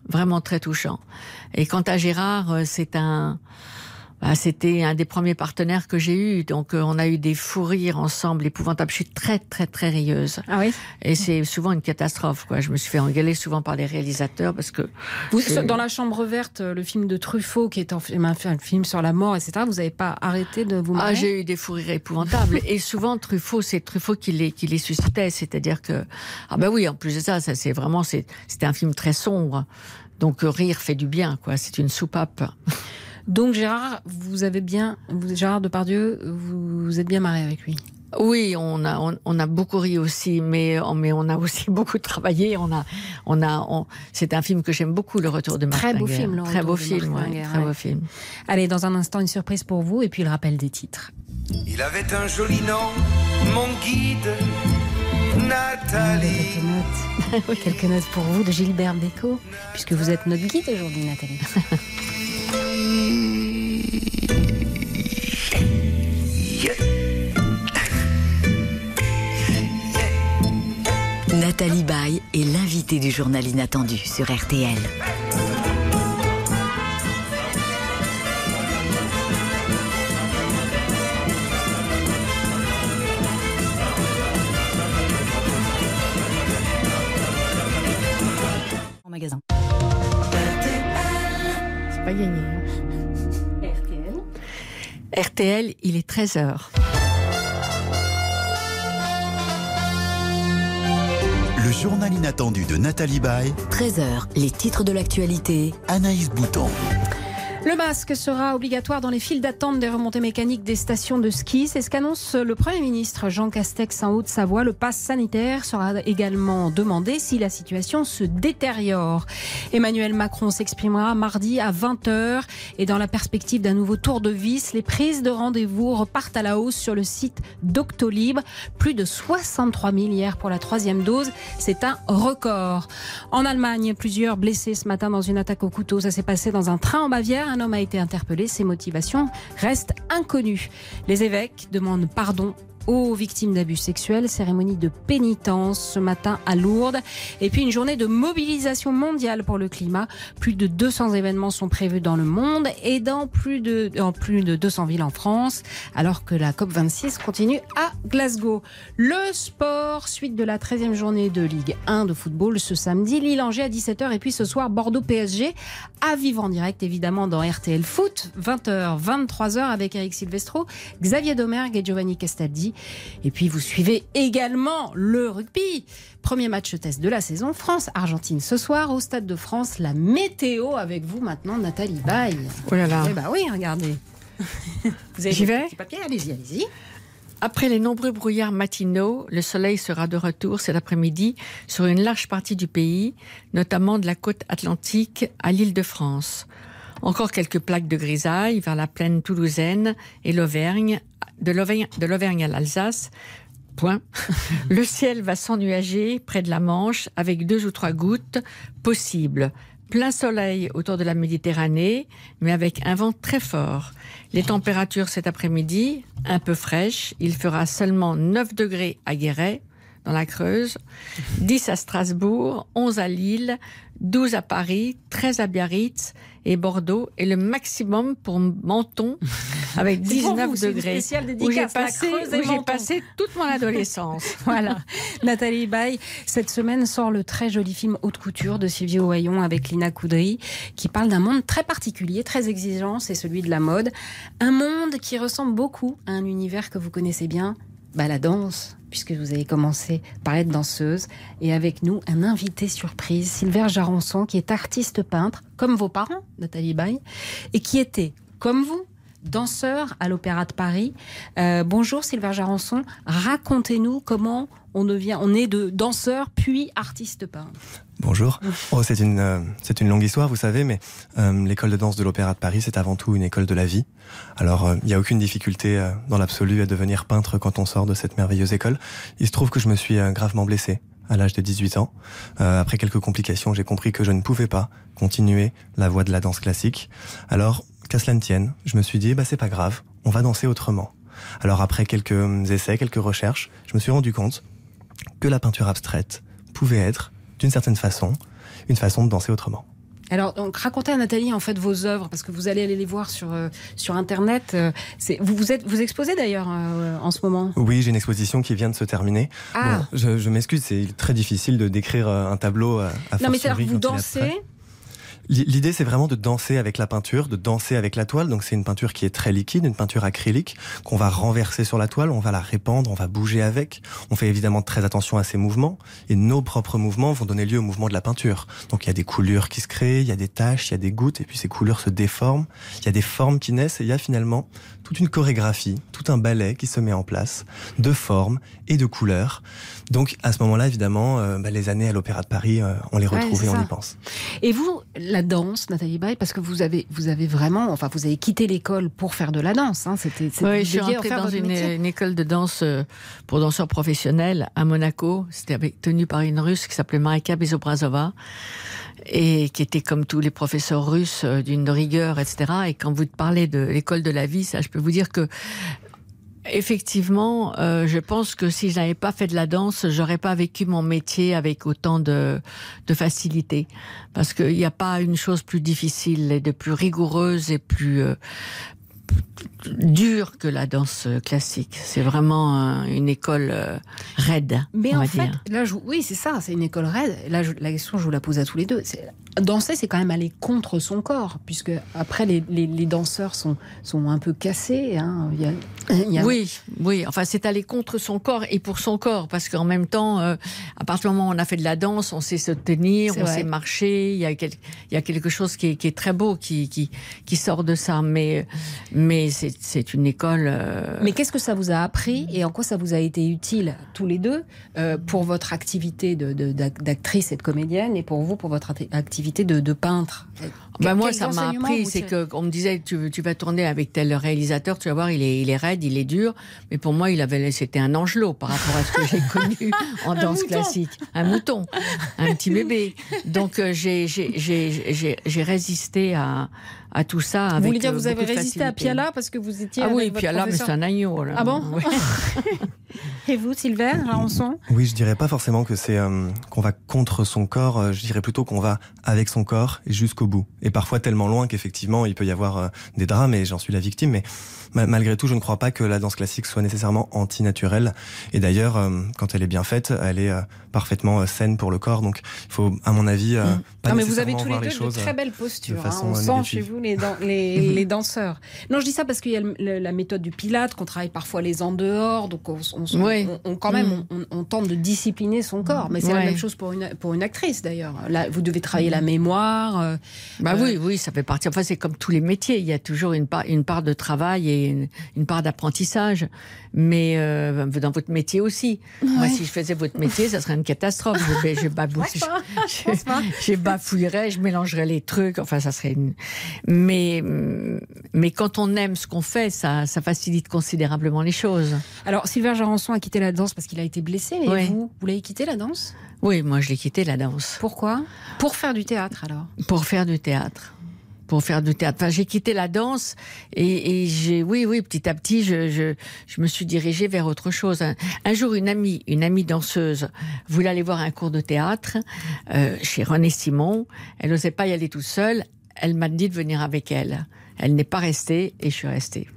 vraiment très touchant. Et quant à Gérard, euh, c'est un bah, c'était un des premiers partenaires que j'ai eu, donc euh, on a eu des fous rires ensemble épouvantables. Je suis très très très rieuse. Ah oui? Et c'est souvent une catastrophe, quoi. Je me suis fait engueuler souvent par les réalisateurs parce que Vous, dans La Chambre verte, le film de Truffaut, qui est un, film- un film- sur la mort, etc., vous n'avez pas arrêté de vous Ah, marrer? j'ai eu des fous rires épouvantables. et souvent, Truffaut, c'est Truffaut qui les, qui les suscitait. C'est-à-dire que, ah ben oui, en plus de ça, ça c'est vraiment, c'est- c'était un film très sombre. Donc, euh, rire fait du bien, quoi. C'est une soupape. Donc Gérard, vous avez bien, vous, Gérard Depardieu, vous, vous êtes bien marré avec lui. Oui, on a on, on a beaucoup ri aussi, mais on- mais on a aussi beaucoup travaillé. On a on a on- c'est un film que j'aime beaucoup, Le Retour de Martin Très beau Guerre. film, Le très beau de film, ouais, Guerre, très ouais. beau film. Allez, dans un instant, une surprise pour vous et puis le rappel des titres. Il avait un joli nom, mon guide, Nathalie. Quelques notes. Quelques notes pour vous de Gilbert Bécaud, puisque vous êtes notre guide aujourd'hui, Nathalie. Nathalie Baye est l'invitée du journal inattendu sur RTL. C'est pas gagné. RTL. RTL, il est 13h. Le journal inattendu de Nathalie Baye. 13h, les titres de l'actualité. Anaïs Bouton. Le masque sera obligatoire dans les files d'attente des remontées mécaniques des stations de ski. C'est ce qu'annonce le Premier ministre Jean Castex en Haute-Savoie. Le pass sanitaire sera également demandé si la situation se détériore. Emmanuel Macron s'exprimera mardi à 20h et dans la perspective d'un nouveau tour de vis, les prises de rendez-vous repartent à la hausse sur le site Doctolib. Plus de 63 000 hier pour la troisième dose. C'est un record. En Allemagne, plusieurs blessés ce matin dans une attaque au couteau. Ça s'est passé dans un train en Bavière. Un homme a été interpellé. Ses motivations restent inconnues. Les évêques demandent pardon aux victimes d'abus sexuels, cérémonie de pénitence ce matin à Lourdes, et puis une journée de mobilisation mondiale pour le climat. Plus de 200 événements sont prévus dans le monde et dans plus de, en plus de 200 villes en France, alors que la COP26 continue à Glasgow. Le sport, suite de la 13e journée de Ligue 1 de football ce samedi, Lille-Angers à 17h, et puis ce soir Bordeaux-PSG à vivre en direct évidemment dans RTL Foot, 20h, 23h avec Eric Silvestro, Xavier Domergue et Giovanni Castaldi. Et puis vous suivez également le rugby. Premier match test de la saison, France-Argentine ce soir au Stade de France. La météo avec vous maintenant, Nathalie Baye. Oh là là. Eh bah oui, regardez. vous avez J'y vais Allez-y, allez-y. Après les nombreux brouillards matinaux, le soleil sera de retour cet après-midi sur une large partie du pays, notamment de la côte atlantique à l'île de France. Encore quelques plaques de grisaille vers la plaine toulousaine et l'Auvergne, de l'Auvergne à l'Alsace. Point. Le ciel va s'ennuager près de la Manche avec deux ou trois gouttes possibles. Plein soleil autour de la Méditerranée, mais avec un vent très fort. Les températures cet après-midi, un peu fraîches. Il fera seulement 9 degrés à Guéret, dans la Creuse, 10 à Strasbourg, 11 à Lille, 12 à Paris, 13 à Biarritz et Bordeaux, et le maximum pour Menton, avec C'est pour 19 vous, c'est une degrés. où j'ai passé, où passé toute mon adolescence. Voilà. Nathalie Baye, cette semaine sort le très joli film Haute Couture de Sylvie Ohaillon avec Lina Coudry, qui parle d'un monde très particulier, très exigeant, c'est celui de la mode. Un monde qui ressemble beaucoup à un univers que vous connaissez bien, bah, la danse, puisque vous avez commencé par être danseuse. Et avec nous, un invité surprise, Sylvain Jarançon, qui est artiste peintre, comme vos parents, Nathalie Baye, et qui était, comme vous, danseur à l'Opéra de Paris. Euh, bonjour Sylvain Jarançon, racontez-nous comment on devient, on est de danseur puis artiste peintre. Bonjour. Oh, c'est une, euh, c'est une longue histoire, vous savez, mais euh, l'école de danse de l'Opéra de Paris, c'est avant tout une école de la vie. Alors, euh, il n'y a aucune difficulté euh, dans l'absolu à devenir peintre quand on sort de cette merveilleuse école. Il se trouve que je me suis euh, gravement blessé à l'âge de 18 ans. Euh, après quelques complications, j'ai compris que je ne pouvais pas continuer la voie de la danse classique. Alors, qu'à cela ne tienne, je me suis dit, bah c'est pas grave, on va danser autrement. Alors après quelques euh, essais, quelques recherches, je me suis rendu compte que la peinture abstraite pouvait être, d'une certaine façon, une façon de danser autrement. Alors, donc, racontez à Nathalie en fait vos œuvres parce que vous allez aller les voir sur euh, sur internet. Euh, vous vous êtes vous exposez d'ailleurs euh, en ce moment? Oui, j'ai une exposition qui vient de se terminer. Ah. Bon, je je m'excuse, c'est très difficile de décrire un tableau à, non mais c'est fortiori vous dansez. L'idée, c'est vraiment de danser avec la peinture, de danser avec la toile. Donc, c'est une peinture qui est très liquide, une peinture acrylique qu'on va renverser sur la toile, on va la répandre, on va bouger avec. On fait évidemment très attention à ces mouvements et nos propres mouvements vont donner lieu au mouvement de la peinture. Donc, il y a des coulures qui se créent, il y a des taches, il y a des gouttes et puis ces couleurs se déforment. Il y a des formes qui naissent et il y a finalement toute une chorégraphie, tout un ballet qui se met en place de formes et de couleurs. Donc, à ce moment-là, évidemment, euh, bah, les années à l'Opéra de Paris, euh, on les retrouve et on ça. y pense. Et vous, la danse, Nathalie Baye, parce que vous avez vous avez vraiment, enfin vous avez quitté l'école pour faire de la danse. Hein, C'était. Oui, je suis rentrée dans une, école de danse euh, pour danseurs professionnels à Monaco. C'était avec- tenu par une russe qui s'appelait Marika Bezobrazova et qui était comme tous les professeurs russes euh, d'une rigueur, etc. Et quand vous parlez de l'école de la vie, ça, je peux vous dire que Effectivement, euh, je pense que si je n'avais pas fait de la danse, j'aurais pas vécu mon métier avec autant de, facilité, parce qu'il n'y a pas une chose plus difficile et de plus rigoureuse et plus euh, dure que la danse classique. C'est vraiment euh, une école euh, raide. Mais en fait, dire. là, je, oui, c'est ça, c'est une école raide. Là, je- la question, je vous la pose à tous les deux. C'est danser, c'est quand même aller contre son corps, puisque après les, les, les danseurs sont, sont un peu cassés. Hein. Il y a, il y a... Oui, oui. Enfin, c'est aller contre son corps et pour son corps, parce qu'en même temps, euh, à partir du moment où on a fait de la danse, on sait se tenir, on sait marcher. Il y a, quel, il y a quelque chose qui est, qui est très beau qui, qui, qui, sort de ça. Mais, mais c'est une école. Euh... Mais qu'est-ce que ça vous a appris et en quoi ça vous a été utile tous les deux euh, pour votre activité d'actrice de, de, et de comédienne et pour vous pour votre activité de, de peintre bah moi, ça m'a appris, c'est qu'on me disait, tu, tu vas tourner avec tel réalisateur, tu vas voir, il est, il est raide, il est dur. Mais pour moi, il avait, c'était un angelot par rapport à ce que j'ai connu en danse classique. Un mouton, un petit bébé. Donc, euh, j'ai résisté à, à tout ça. Avec vous voulez dire, euh, vous avez résisté à Piala parce que vous étiez. Ah avec oui, votre Piala, mais c'est un agneau. Là. Ah bon Et vous, Sylvain, Rançon Oui, je dirais pas forcément que c'est euh, qu'on va contre son corps. euh, Je dirais plutôt qu'on va avec son corps jusqu'au bout. Et parfois tellement loin qu'effectivement il peut y avoir euh, des drames et j'en suis la victime. Mais ma- malgré tout, je ne crois pas que la danse classique soit nécessairement antinaturelle. Et d'ailleurs, euh, quand elle est bien faite, elle est euh, parfaitement euh, saine pour le corps. Donc il faut, à mon avis, euh, pas non, mais vous avez tous les deux de très euh, belles de postures. hein. façon, On euh, sent chez vous les, dan- les, les danseurs. Non, je dis ça parce qu'il y a le- la méthode du Pilate, qu'on travaille parfois les en dehors, donc on, on- on- Ouais. on- on- quand même Mm. on, tente de discipliner son corps. Mais c'est la même chose pour une, pour une actrice d'ailleurs. Là, vous devez travailler la mémoire. euh, Bah euh, oui, oui, ça fait partie. Enfin, c'est comme tous les métiers. Il y a toujours une part, une part de travail et une, une part d'apprentissage. Mais euh, dans votre métier aussi. Moi, si je faisais votre métier, ça serait une catastrophe. Je, je, babou- Je. Je bafouillerais, je mélangerais les trucs. Enfin, ça serait une. Mais, mais quand on aime ce qu'on fait, ça, ça facilite considérablement les choses. Alors, Sylvain Jarançon a quitté la danse parce qu'il a été blessé. Et vous, vous l'avez quitté la danse? Oui, moi, je l'ai quitté la danse. Pourquoi? Pour faire du théâtre alors? Pour faire du théâtre. Pour faire du théâtre. Enfin, j'ai quitté la danse et, et j'ai, oui, oui, petit à petit, je, je, je me suis dirigée vers autre chose. Un, un jour, une amie, une amie danseuse, voulait aller voir un cours de théâtre euh, chez René Simon. Elle n'osait pas y aller toute seule. Elle m'a dit de venir avec elle. Elle n'est pas restée et je suis restée.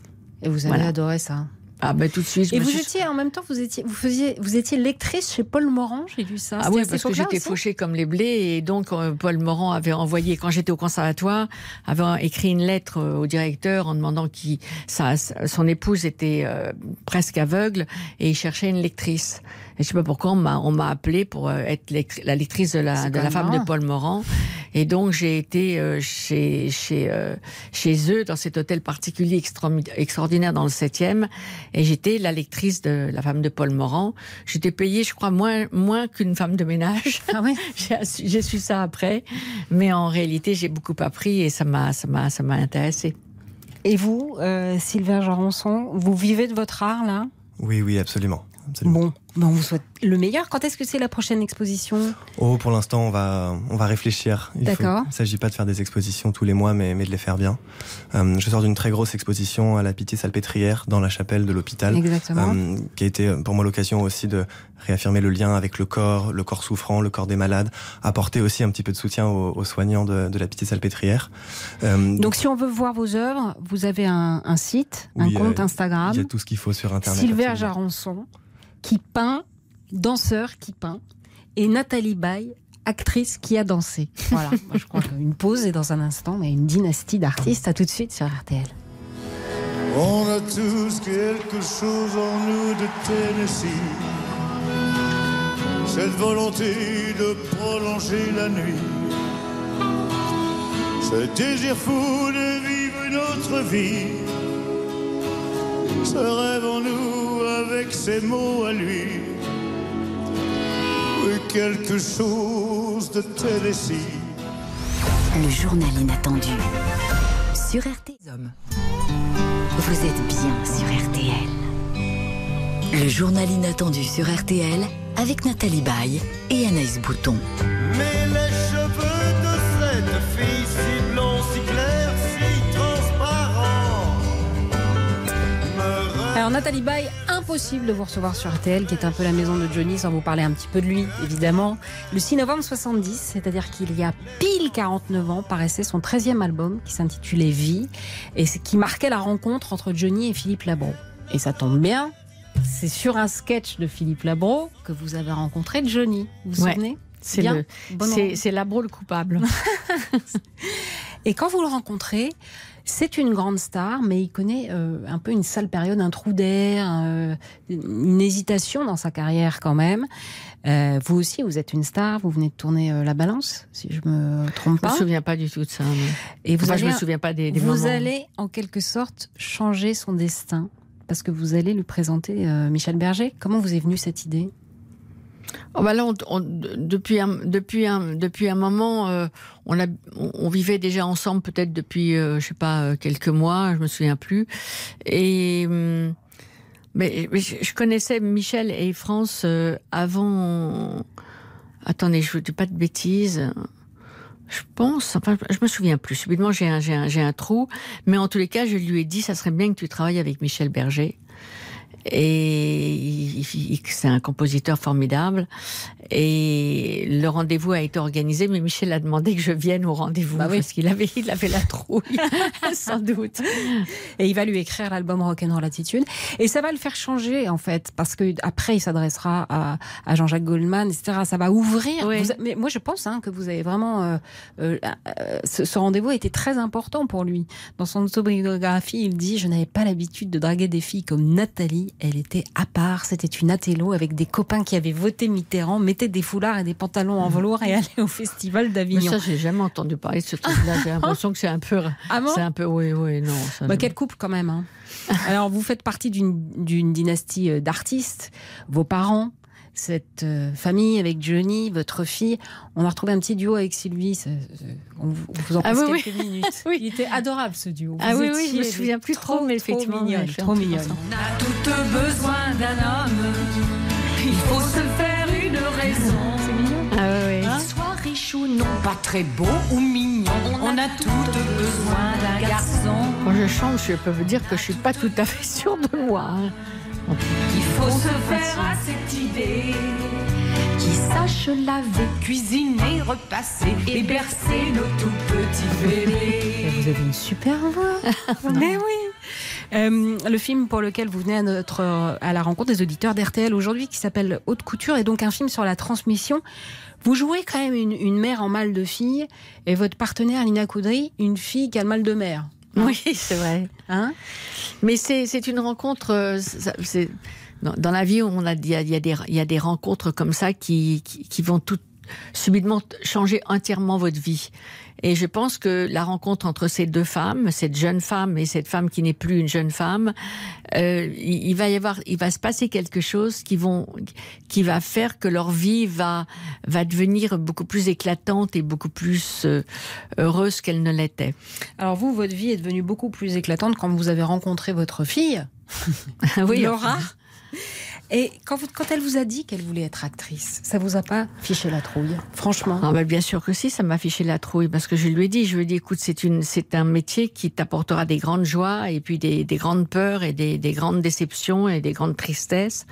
Et vous avez Voilà. adoré ça. Ah ben tout de suite. Je Et me vous suis- étiez en même temps, vous étiez, vous faisiez, vous étiez lectrice chez Paul Morand, j'ai lu ça. Ah oui, parce que j'étais fauchée comme les blés et donc euh, Paul Morand avait envoyé, quand j'étais au conservatoire, avait écrit une lettre euh, au directeur en demandant qui sa, son épouse était euh, presque aveugle et il cherchait une lectrice. Et je sais pas pourquoi on m'a on m'a appelé pour euh, être la lectrice de la de la femme marrant. de Paul Morand et donc j'ai été euh, chez chez euh, chez eux dans cet hôtel particulier extra- extraordinaire dans le 7e et j'étais la lectrice de la femme de Paul Morand. J'étais payée, je crois, moins moins qu'une femme de ménage. Ah oui. J'ai su- j'ai su ça après, mais en réalité, j'ai beaucoup appris et ça m'a, ça m'a, ça m'a intéressé. Et vous, euh, Sylvain Jarançon, vous vivez de votre art là? Oui, oui, absolument. absolument. Bon, ben on vous souhaite le meilleur. Quand est-ce que c'est la prochaine exposition? Oh, pour l'instant, on va, on va réfléchir. Il faut- D'accord. Il ne s'agit pas de faire des expositions tous les mois, mais, mais de les faire bien. Euh, je sors d'une très grosse exposition à la Pitié-Salpêtrière, dans la chapelle de l'hôpital. Exactement. Euh, qui a été euh, pour moi l'occasion aussi de réaffirmer le lien avec le corps, le corps souffrant, le corps des malades, apporter aussi un petit peu de soutien aux, aux soignants de, de la Pitié-Salpêtrière. Euh, Donc, si on veut voir vos œuvres, vous avez un, un site, oui, un compte Instagram, Il y a tout ce qu'il faut sur Internet. Sylvain absolument. Qui peint, danseur qui peint, et Nathalie Baye, actrice qui a dansé. Voilà, Moi, je crois qu'une pause est dans un instant, mais une dynastie d'artistes. À tout de suite sur RTL. On a tous quelque chose en nous de Tennessee. Cette volonté de prolonger la nuit. Ce désir fou de vivre une autre vie. Ce rêve en nous avec ses mots à lui. Oui, quelque chose de Tennessee. Le journal inattendu. Sur RTL. Vous êtes bien sur RTL. Le journal inattendu sur RTL avec Nathalie Baye et Anaïs Bouton. Mais les cheveux de cette fille si blonds, si clairs, si transparents me Alors Nathalie Baye, impossible de vous recevoir sur RTL, qui est un peu la maison de Johnny, sans vous parler un petit peu de lui, évidemment. Le 6 novembre 70, c'est-à-dire qu'il y a pile 49 ans, paraissait son 13e album, qui s'intitulait Vie, et qui marquait la rencontre entre Johnny et Philippe Labro. Et ça tombe bien, c'est sur un sketch de Philippe Labro que vous avez rencontré Johnny, vous vous Ouais. souvenez C'est le, c'est Labro le coupable. Et quand vous le rencontrez, c'est une grande star, mais il connaît euh, un peu une sale période, un trou d'air, euh, une hésitation dans sa carrière quand même. Euh, vous aussi, vous êtes une star, vous venez de tourner La Balance, si je me trompe Je pas. me souviens pas du tout de ça. Et vous Enfin, allez, je me souviens pas des, des vous moments. allez en quelque sorte changer son destin parce que vous allez lui présenter Michel Berger. Comment vous est venue cette idée? Oh bah là, depuis un, depuis depuis un moment, euh, on, vivait déjà ensemble peut-être depuis, euh, je sais pas, euh, quelques mois, je me souviens plus. Et hum, mais, je, connaissais Michel et France avant. Attendez, je ne dis pas de bêtises. Je pense, enfin, je me souviens plus. Subitement, j'ai un, un, j'ai un trou. Mais en tous les cas, je lui ai dit, ça serait bien que tu travailles avec Michel Berger. Et c'est un compositeur formidable. Et le rendez-vous a été organisé, mais Michel a demandé que je vienne au rendez-vous Bah oui. parce qu'il avait, il avait la trouille, sans doute. Et il va lui écrire l'album Rock'n'Roll Attitude. Et ça va le faire changer, en fait, parce que après, il s'adressera à, à Jean-Jacques Goldman, etc. Ça va ouvrir. Oui. Vous a- mais moi, je pense hein, que vous avez vraiment. euh, euh, euh, ce, ce rendez-vous a été très important pour lui. Dans son autobiographie, il dit Je n'avais pas l'habitude de draguer des filles comme Nathalie. Elle était à part. C'était une athélo avec des copains qui avaient voté Mitterrand, des foulards et des pantalons en velours et allaient au festival Mais d'Avignon. ça, j'ai jamais entendu parler de ce truc-là. J'ai l'impression que c'est un peu, Ah bon c'est un peu, oui, oui, non. ça, Bah, quel couple quand même. hein. Alors vous faites partie d'une dynastie euh, d'artistes. Vos parents, cette euh, famille avec Johnny, votre fille. On a retrouvé un petit duo avec Sylvie. ça- ça- on, vous- on vous en Ah passe oui, quelques minutes. Il était adorable ce duo. Ah Vous oui, oui, je me souviens plus trop, mais effectivement, trop mignonne, trop mignonne. On a tout besoin d'un homme. Il faut se faire. C'est mignon. Ah soit riche ou non, pas très beau ou mignon. On a tout besoin d'un garçon. Quand je chante, je peux vous dire que je suis pas tout à fait sûre de moi. hein. Il faut se faire à cette idée. Qui sache laver, cuisiner, repasser et bercer nos tout petits bébés. Vous avez une super voix. Mais oui. Euh, le film pour lequel vous venez à, notre, à la rencontre des auditeurs d'RTL aujourd'hui, qui s'appelle Haute Couture, est donc un film sur la transmission. Vous jouez quand même une, une mère en mal de fille et votre partenaire Lina Coudry, une fille qui a le mal de mère. Oui, c'est vrai. Hein Mais c'est une rencontre. euh, dans, dans la vie, on a il y a, y a y a des rencontres comme ça qui qui, qui vont tout subitement changer entièrement votre vie. Et je pense que la rencontre entre ces deux femmes, cette jeune femme et cette femme qui n'est plus une jeune femme, euh, il, il va y avoir, il va se passer quelque chose qui vont, qui va faire que leur vie va va devenir beaucoup plus éclatante et beaucoup plus euh, heureuse qu'elle ne l'était. Alors vous, votre vie est devenue beaucoup plus éclatante quand vous avez rencontré votre fille, oui, Laura. Et quand, vous- quand elle vous a dit qu'elle voulait être actrice, ça vous a pas fiché la trouille Franchement? Ah bah bien sûr que si, ça m'a fiché la trouille parce que je lui ai dit, je lui ai dit, écoute, c'est une, c'est un métier qui t'apportera des grandes joies et puis des, des grandes peurs et des, des grandes déceptions et des grandes tristesses.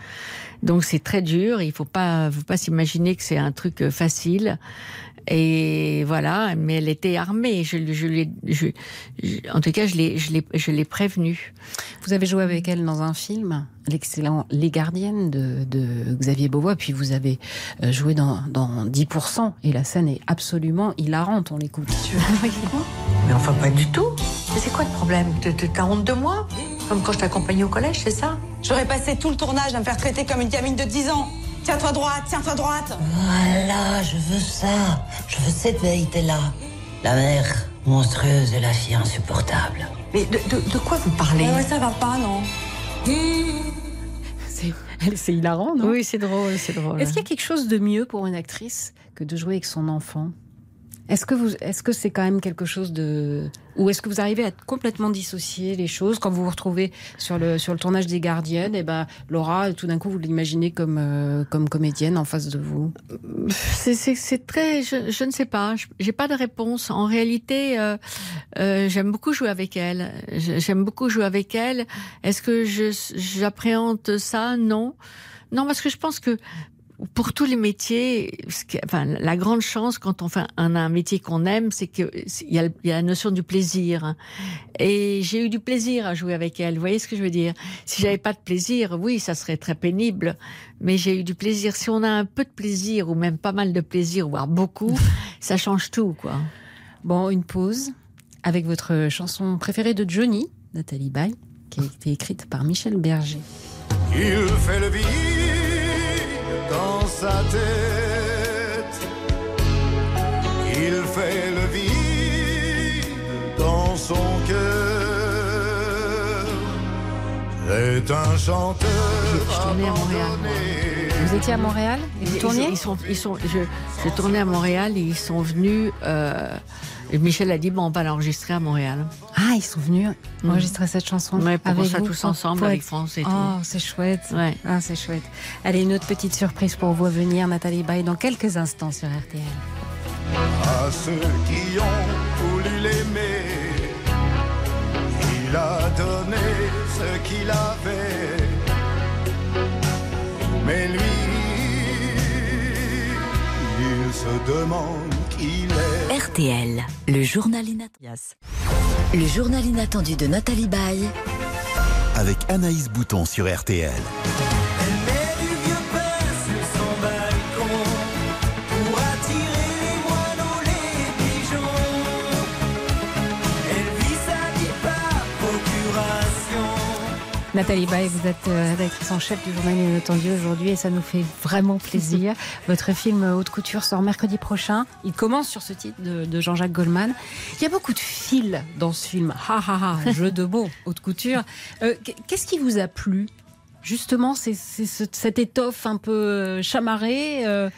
Donc c'est très dur. Il faut pas, faut pas s'imaginer que c'est un truc euh, facile. Et voilà, mais elle était armée. Je, lui- je, lui ai- je- je- en tout cas, je l'ai, je l'ai, je l'ai prévenue. Vous avez joué avec elle dans un film, l'excellent Les Gardiennes de, de Xavier Beauvois, puis vous avez euh, joué dans, dans 10%, et la scène est absolument hilarante, on l'écoute. Mais enfin, pas du tout. Mais c'est quoi le problème? T'as honte de moi? Comme quand je t'accompagnais au collège, c'est ça? J'aurais passé tout le tournage à me faire traiter comme une gamine de 10 ans. Tiens-toi droite, tiens-toi droite. Voilà, je veux ça. Je veux cette vérité-là. La mère monstrueuse et la fille insupportable. Mais de, de- de quoi vous parlez? Ouais, ouais, ça va pas, non C'est c'est hilarant, non? Oui, c'est drôle, c'est drôle. Est-ce qu'il y a quelque chose de mieux pour une actrice que de jouer avec son enfant? Est-ce que vous, est-ce que c'est quand même quelque chose de, ou est-ce que vous arrivez à complètement dissocier les choses quand vous vous retrouvez sur le sur le tournage des Gardiennes Et ben Laura, tout d'un coup, vous l'imaginez comme euh, comme comédienne en face de vous? C'est- très, je, je ne sais pas, j'ai pas de réponse. En réalité, euh, euh, j'aime beaucoup jouer avec elle. J'aime beaucoup jouer avec elle. Est-ce que j'appréhende ça? Non, non, parce que je pense que pour tous les métiers, enfin, la grande chance quand on fait un, un métier qu'on aime, c'est qu'il y, a, y a la notion du plaisir. Et j'ai eu du plaisir à jouer avec elle. Vous voyez ce que je veux dire? Si j'avais pas de plaisir, oui, ça serait très pénible. Mais j'ai eu du plaisir. Si on a un peu de plaisir, ou même pas mal de plaisir, voire beaucoup, ça change tout, quoi. Bon, une pause avec votre chanson préférée de Johnny, Nathalie Baye, qui a été écrite par Michel Berger. Il fait le vide dans sa tête. Il fait le vide dans son cœur. C'est un chanteur. Je tournais à Montréal. Vous étiez à Montréal? Et vous tourniez? ils sont, ils sont, je, je tournais à Montréal et ils sont venus. Euh, et Michel a dit bon, on va l'enregistrer à Montréal. Ah, ils sont venus enregistrer cette chanson Ouais, pour avec ça vous, tous ensemble avec France et Oh, tout. c'est chouette. Ouais. Ah, c'est chouette. Allez, une autre petite surprise pour vous à venir, Nathalie Baye, dans quelques instants sur RTL. À ceux qui ont voulu l'aimer, il a donné ce qu'il avait. Mais lui, se demande qui il est. RTL, le journal inattendu. Le journal inattendu de Nathalie Baye. Avec Anaïs Bouton sur RTL. Nathalie Baye, vous êtes euh, rédactrice en chef du journal Inattendu aujourd'hui et ça nous fait vraiment plaisir. Votre film Haute Couture sort mercredi prochain. Il commence sur ce titre de, de Jean-Jacques Goldman. Il y a beaucoup de fils dans ce film. Ha ha ha, jeu de mots, Haute Couture. Euh, Qu'est-ce qui vous a plu? Justement, c'est c'est ce- cette étoffe un peu euh, chamarrée. euh,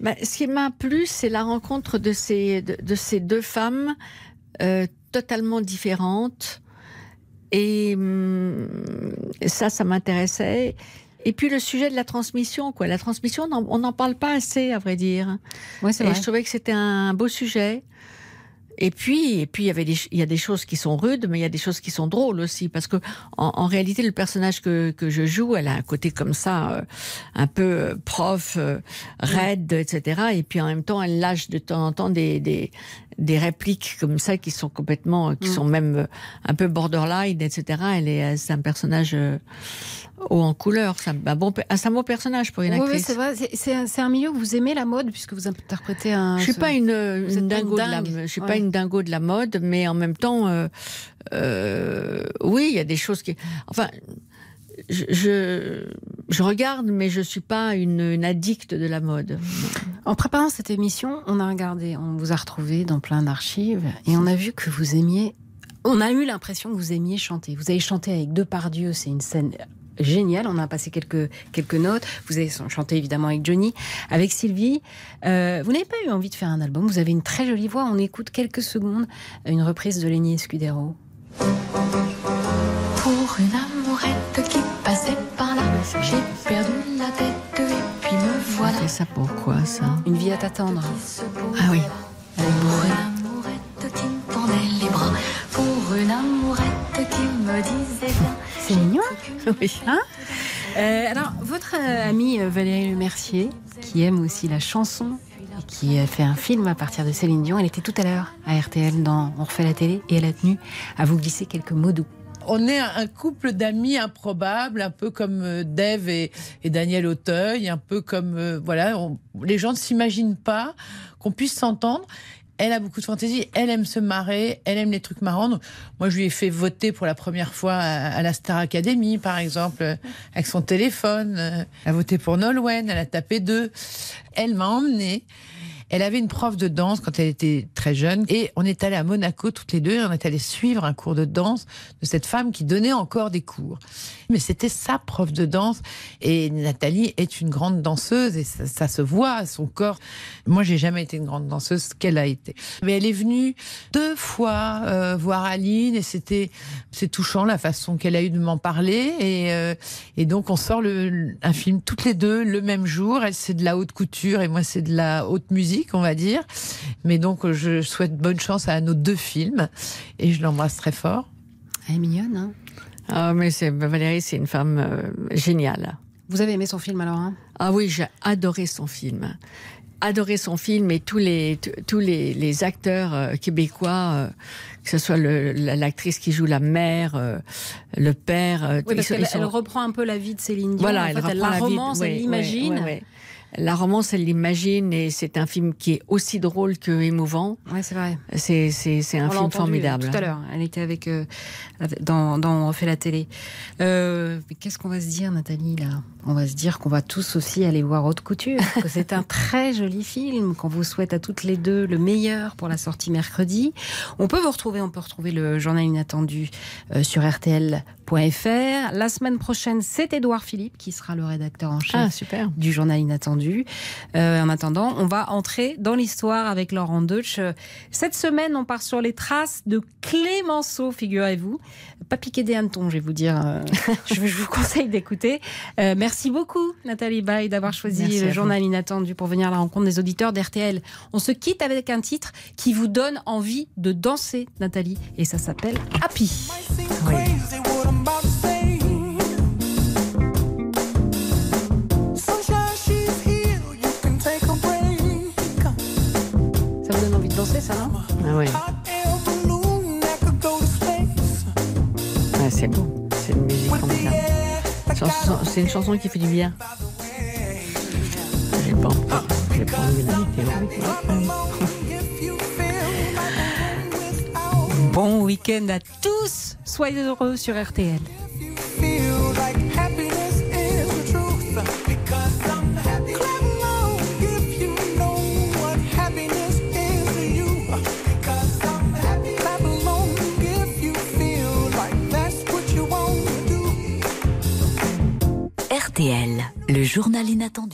Bah, ce qui m'a plu, c'est la rencontre de ces, de, de ces deux femmes euh, totalement différentes. Et hum, ça, ça m'intéressait. Et puis le sujet de la transmission, quoi. La transmission, on n'en- parle pas assez, à vrai dire. Ouais, c'est et vrai. je trouvais que c'était un beau sujet. Et puis, et puis il y avait des, il y a des choses qui sont rudes, mais il y a des choses qui sont drôles aussi, parce que en, en réalité, le personnage que, que je joue, elle a un côté comme ça, euh, un peu euh, prof, euh, raide, etc. Et puis en même temps, elle lâche de temps en temps des, des, des répliques comme ça qui sont complètement, euh, qui Mm. sont même euh, un peu borderline, etc. Elle est, euh, c'est un personnage haut en couleur. C'est un, bon, un bon personnage pour une oui, actrice. c'est vrai. C'est- un, milieu où vous aimez la mode puisque vous interprétez un. Je suis pas une, une pas de la, je suis Ouais. pas une dingo de la mode, mais en même temps, euh, euh, oui, il y a des choses qui, enfin, je, je, je regarde, mais je suis pas une, une addicte de la mode. En préparant cette émission, on a regardé, on vous a retrouvé dans plein d'archives et on a vu que vous aimiez. On a eu l'impression que vous aimiez chanter. Vous avez chanté avec Depardieu, c'est une scène géniale. On a passé quelques quelques notes. Vous avez chanté évidemment avec Johnny, avec Sylvie. Euh, vous n'avez pas eu envie de faire un album. Vous avez une très jolie voix. On écoute quelques secondes une reprise de Lenny Escudero. J'ai perdu la tête et puis me voilà. C'est ça pourquoi ça Une vie à t'attendre. Ah oui. Pour une amourette qui me tendait les bras, pour une amourette qui me disait bien. C'est mignon. Oui. Hein Euh, alors, votre euh, amie euh, Valérie Le Mercier, qui aime aussi la chanson et qui a fait un film à partir de Céline Dion, elle était tout à l'heure à RTL dans On refait la télé et elle a tenu à vous glisser quelques mots doux. On est un couple d'amis improbables, un peu comme euh, Dave et, Daniel Auteuil, un peu comme euh, voilà, les gens ne s'imaginent pas qu'on puisse s'entendre. Elle a beaucoup de fantaisie, elle aime se marrer, elle aime les trucs marrants. Moi, je lui ai fait voter pour la première fois à, à la Star Academy, par exemple, euh, avec son téléphone. Elle a voté pour Nolwenn, elle a tapé deux. Elle m'a emmenée. Elle avait une prof de danse quand elle était très jeune et on est allé à Monaco toutes les deux. et On est allé suivre un cours de danse de cette femme qui donnait encore des cours. Mais c'était sa prof de danse et Nathalie est une grande danseuse et ça, se voit à son corps. Moi, j'ai jamais été une grande danseuse qu'elle a été. Mais elle est venue deux fois euh, voir Aline et c'était c'est touchant la façon qu'elle a eu de m'en parler et euh, et donc on sort le, un film toutes les deux le même jour. Elle c'est de la haute couture et moi c'est de la haute musique on va dire. Mais donc je souhaite bonne chance à nos deux films et je l'embrasse très fort. Elle est mignonne, hein Ah, mais c'est Valérie, c'est une femme euh, géniale. Vous avez aimé son film alors hein? Ah oui, j'ai adoré son film adoré son film et tous les tous les, les acteurs euh, québécois, euh, que ce soit l'actrice qui joue la mère, euh, le père. Oui, parce elle, elle, reprend un peu la vie de Céline Dion. Voilà, en elle, fait, elle la, la romance, vie, elle l'imagine. Ouais, ouais, la romance, elle l'imagine et c'est un film qui est aussi drôle que émouvant. Ouais, c'est vrai. C'est un On film formidable. Tout à l'heure, elle était avec euh, dans dans on refait la télé. Euh, Qu'est-ce qu'on va se dire, Nathalie là? On va se dire qu'on va tous aussi aller voir Haute Couture. que c'est un très joli film qu'on vous souhaite à toutes les deux le meilleur pour la sortie mercredi. On peut vous retrouver, on peut retrouver le journal inattendu euh, sur RTL.fr. La semaine prochaine, c'est Édouard Philippe qui sera le rédacteur en chef Ah, super. du journal inattendu. Euh, en attendant, on va entrer dans l'histoire avec Laurent Deutsch. Cette semaine, on part sur les traces de Clémenceau, figurez-vous. Pas piqué des hannetons, je vais vous dire. Euh, je, vous conseille d'écouter. Euh, merci beaucoup, Nathalie Baye, d'avoir choisi Merci le journal inattendu pour venir à la rencontre des auditeurs d'RTL. On se quitte avec un titre qui vous donne envie de danser, Nathalie, et ça s'appelle Happy. Danser, ça, non Ah ouais. Ouais, c'est beau. C'est une musique formidable. Chanson- C'est une chanson qui fait du bien. J'ai pas, j'ai pas envie. Bon week-end à tous. Soyez heureux sur RTL. RTL, le journal inattendu.